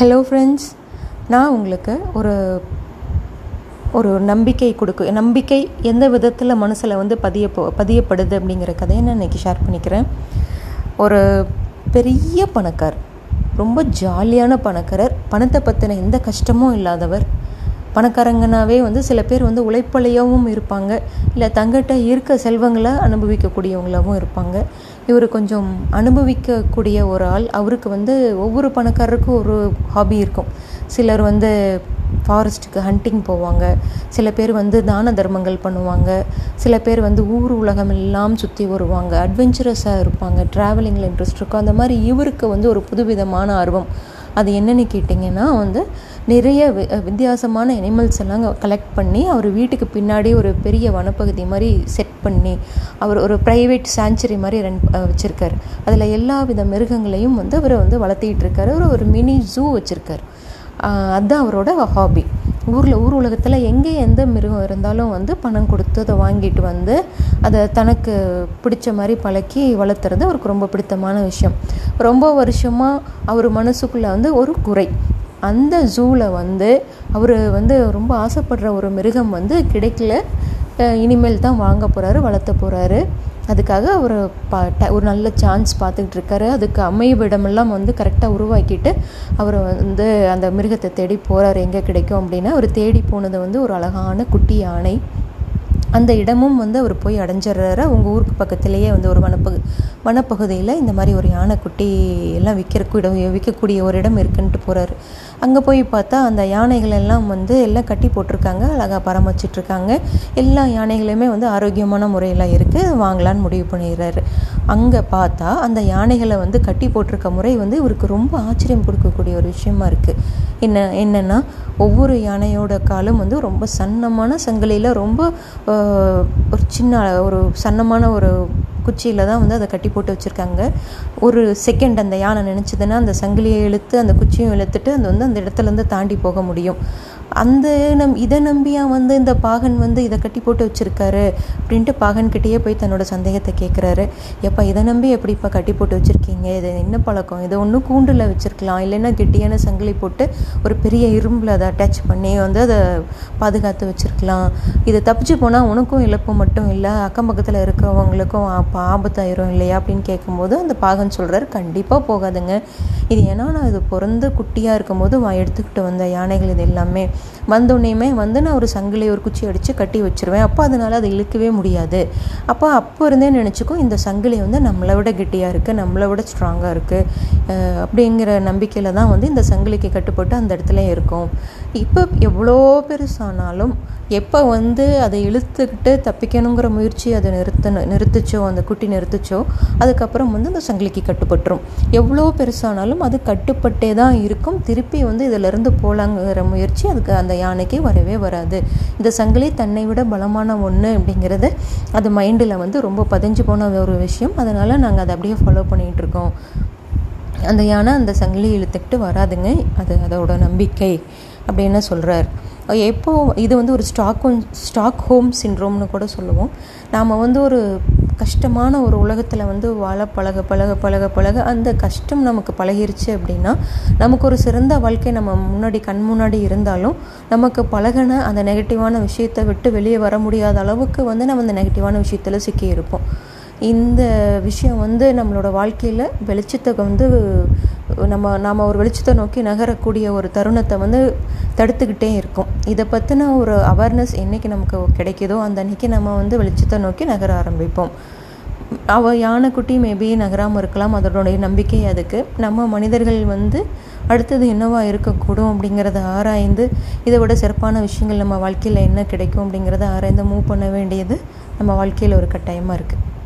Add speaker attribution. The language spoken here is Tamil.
Speaker 1: ஹலோ ஃப்ரெண்ட்ஸ் நான் உங்களுக்கு ஒரு ஒரு நம்பிக்கை கொடுக்கு நம்பிக்கை எந்த விதத்தில் மனசில் வந்து பதிய பதியப்படுது அப்படிங்கிற கதையை நான் இன்றைக்கி ஷேர் பண்ணிக்கிறேன். ஒரு பெரிய பணக்கார் ரொம்ப ஜாலியான பணக்காரர் பணத்தை பற்றின எந்த கஷ்டமும் இல்லாதவர் பணக்காரங்கனாவே வந்து சில பேர் வந்து உழைப்பலையாகவும் இருப்பாங்க. இல்லை தங்கிட்ட இருக்க செல்வங்களை அனுபவிக்கக்கூடியவங்களாகவும் இருப்பாங்க. இவர் கொஞ்சம் அனுபவிக்கக்கூடிய ஒரு ஆள். அவருக்கு வந்து ஒவ்வொரு பணக்காரருக்கும் ஒரு ஹாபி இருக்கும். சிலர் வந்து ஃபாரஸ்ட்டுக்கு ஹண்டிங் போவாங்க. சில பேர் வந்து தான தர்மங்கள் பண்ணுவாங்க. சில பேர் வந்து ஊர் உலகம் எல்லாம் சுற்றி வருவாங்க. அட்வென்ச்சரஸாக இருப்பாங்க. ட்ராவலிங்கில் இன்ட்ரெஸ்ட் இருக்கும். அந்த மாதிரி இவருக்கு வந்து ஒரு புதுவிதமான ஆர்வம். அது என்னென்னு கேட்டிங்கன்னா வந்து நிறைய வித்தியாசமான அனிமல்ஸ் எல்லாம் கலெக்ட் பண்ணி அவர் வீட்டுக்கு பின்னாடி ஒரு பெரிய வனப்பகுதி மாதிரி செட் பண்ணி அவர் ஒரு ப்ரைவேட் சாங்சுரி மாதிரி ரன் வச்சுருக்கார். அதில் எல்லா வித மிருகங்களையும் வந்து அவர் வந்து வளர்த்திட்டு இருக்காரு. ஒரு ஒரு மினி ஜூ வச்சுருக்கார். அதுதான் அவரோட ஹாபி ஊரில் ஊர் உலகத்தில் எங்கே எந்த மிருகம் இருந்தாலும் வந்து பணம் கொடுத்து அதை வாங்கிட்டு வந்து அதை தனக்கு பிடிச்ச மாதிரி பழக்கி வளர்த்துறது அவருக்கு ரொம்ப பிடித்தமான விஷயம். ரொம்ப வருஷமாக அவர் மனசுக்குள்ளே வந்து ஒரு குறை. அந்த ஜூவில் வந்து அவர் வந்து ரொம்ப ஆசைப்படுற ஒரு மிருகம் வந்து கிடைக்கல. இனிமேல் தான் வாங்க போகிறாரு வளர்த்த போகிறாரு அதுக்காக அவர் பா ஒரு நல்ல சான்ஸ் பார்த்துக்கிட்டு இருக்காரு. அதுக்கு அமைவிடமெல்லாம் வந்து கரெக்டாக உருவாக்கிட்டு அவர் வந்து அந்த மிருகத்தை தேடி போகிறார் எங்கே கிடைக்கும் அப்படின்னா. அவர் தேடி போனது வந்து ஒரு அழகான குட்டி யானை. அந்த இடமும் வந்து அவர் போய் அடைஞ்சிடுறாரு. உங்கள் ஊருக்கு பக்கத்துலேயே வந்து ஒரு வனப்பகு வனப்பகுதியில் இந்த மாதிரி ஒரு யானைக்குட்டி எல்லாம் விற்கிற விற்கக்கூடிய ஒரு இடம் இருக்குன்ட்டு போகிறாரு அங்கே போய் பார்த்தா அந்த யானைகள் எல்லாம் வந்து எல்லாம் கட்டி போட்டிருக்காங்க அழகாக பராமரிச்சிட்ருக்காங்க எல்லா யானைகளையுமே வந்து ஆரோக்கியமான முறையில் இருக்குது வாங்கலான்னு முடிவு பண்ணிடுறாரு. அங்கே பார்த்தா அந்த யானைகளை வந்து கட்டி போட்டிருக்க முறை வந்து இவருக்கு ரொம்ப ஆச்சரியம் கொடுக்கக்கூடிய ஒரு விஷயமா இருக்குது என்ன என்னென்னா ஒவ்வொரு யானையோட காலும் வந்து ரொம்ப சன்னமான சங்கிலியில் ரொம்ப ஒரு சின்ன ஒரு சன்னமான ஒரு குச்சியில் தான் வந்து அதை கட்டி போட்டு வச்சுருக்காங்க. ஒரு செகண்ட் அந்த யானை நினச்சதுன்னா அந்த சங்கிலியை இழுத்து அந்த குச்சியும் இழுத்துட்டு அது வந்து அந்த இடத்துலேருந்து தாண்டி போக முடியும். அந்த நம் இதை நம்பியா வந்து இந்த பாகன் வந்து இதை கட்டி போட்டு வச்சுருக்காரு அப்படின்ட்டு பாகன்கிட்டயே போய் தன்னோட சந்தேகத்தை கேட்குறாரு எப்போ இதை நம்பி எப்படிப்பா கட்டி போட்டு வச்சுருக்கீங்க? இது என்ன பழக்கம்? இதை ஒன்றும் கூண்டில் வச்சுருக்கலாம். இல்லைன்னா கெட்டியான சங்கிலி போட்டு ஒரு பெரிய இரும்பில் அதை அட்டாச் பண்ணி வந்து அதை பாதுகாத்து வச்சுருக்கலாம். இதை தப்பிச்சு போனால் உனக்கும் இழப்பு மட்டும் இல்லை அக்கம் பக்கத்தில் இருக்கிறவங்களுக்கும் அப்போ ஆபத்தாயிரும் இல்லையா அப்படின்னு கேட்கும்போது அந்த பாகன் சொல்கிறார் கண்டிப்பாக போகாதுங்க. இது ஏன்னா நான் இது பிறந்து குட்டியாக இருக்கும்போது எடுத்துக்கிட்டு வந்த யானைகள் இது எல்லாமே. வந்தோடனேயுமே வந்து நான் ஒரு சங்கிலி ஒரு குச்சி அடித்து கட்டி வச்சுருவேன். அப்போ அதனால் அதை இழுக்கவே முடியாது. அப்போ அப்போ இருந்தே நினச்சிக்கும் இந்த சங்கிலி வந்து நம்மளை விட கெட்டியாக இருக்குது நம்மளை விட ஸ்ட்ராங்காக இருக்குது அப்படிங்கிற நம்பிக்கையில் தான் வந்து இந்த சங்கிலிக்கு கட்டுப்பட்டு அந்த இடத்துல இருக்கும். இப்போ எவ்வளோ பெருசானாலும் எப்போ வந்து அதை இழுத்துக்கிட்டு தப்பிக்கணுங்கிற முயற்சி அதை நிறுத்த நிறுத்துச்சோ அந்த குட்டி நிறுத்துச்சோ அதுக்கப்புறம் வந்து அந்த சங்கிலிக்கு கட்டுப்பட்டுரும். எவ்வளோ பெருசானாலும் அது கட்டுப்பட்டே தான் இருக்கும். திருப்பி வந்து இதிலிருந்து போகலாங்கிற முயற்சி அதுக்கு அந்த யானைக்கு வரவே வராது. இந்த சங்கிலி தன்னை விட பலமான ஒன்று அப்படிங்கிறது அது மைண்டில் வந்து ரொம்ப பதிஞ்சு போன ஒரு விஷயம். அதனால் நாங்கள் அதை அப்படியே ஃபாலோ பண்ணிகிட்ருக்கோம் அந்த யானை அந்த சங்கிலி இழுத்துக்கிட்டு வராதுங்க. அது அதோட நம்பிக்கை அப்படின்னு சொல்கிறார் எப்போ இது வந்து ஒரு ஸ்டாக் ஸ்டாக் ஹோம் சின்ரோம்னு கூட சொல்லுவோம். நாம் வந்து ஒரு கஷ்டமான ஒரு உலகத்தில் வந்து வாழ பழக பழக பழக பழக அந்த கஷ்டம் நமக்கு பழகிருச்சு அப்படின்னா நமக்கு ஒரு சிறந்த வாழ்க்கை நம்ம முன்னாடி கண் முன்னாடி இருந்தாலும் நமக்கு பழகின அந்த நெகட்டிவான விஷயத்தை விட்டு வெளியே வர முடியாத அளவுக்கு வந்து நம்ம அந்த நெகட்டிவான விஷயத்தில் சிக்கியிருப்போம். இந்த விஷயம் வந்து நம்மளோட வாழ்க்கையில் வெளிச்சத்தை வந்து நம்ம நாம் ஒரு வெளிச்சத்தை நோக்கி நகரக்கூடிய ஒரு தருணத்தை வந்து தடுத்துக்கிட்டே இருக்கும். இதை பற்றின ஒரு அவேர்னஸ் என்றைக்கு நமக்கு கிடைக்குதோ அந்த அன்றைக்கி நம்ம வந்து வெளிச்சத்தை நோக்கி நகர ஆரம்பிப்போம். அவ யானைக்குட்டி மேபி நகராமல் இருக்கலாம் அதனுடைய நம்பிக்கை அதுக்கு. நம்ம மனிதர்கள் வந்து அடுத்தது என்னவா இருக்கக்கூடும் அப்படிங்கிறத ஆராய்ந்து இதை விட சிறப்பான விஷயங்கள் நம்ம வாழ்க்கையில் என்ன கிடைக்கும் அப்படிங்கிறத ஆராய்ந்து மூவ் பண்ண வேண்டியது நம்ம வாழ்க்கையில் ஒரு கட்டாயமாக இருக்குது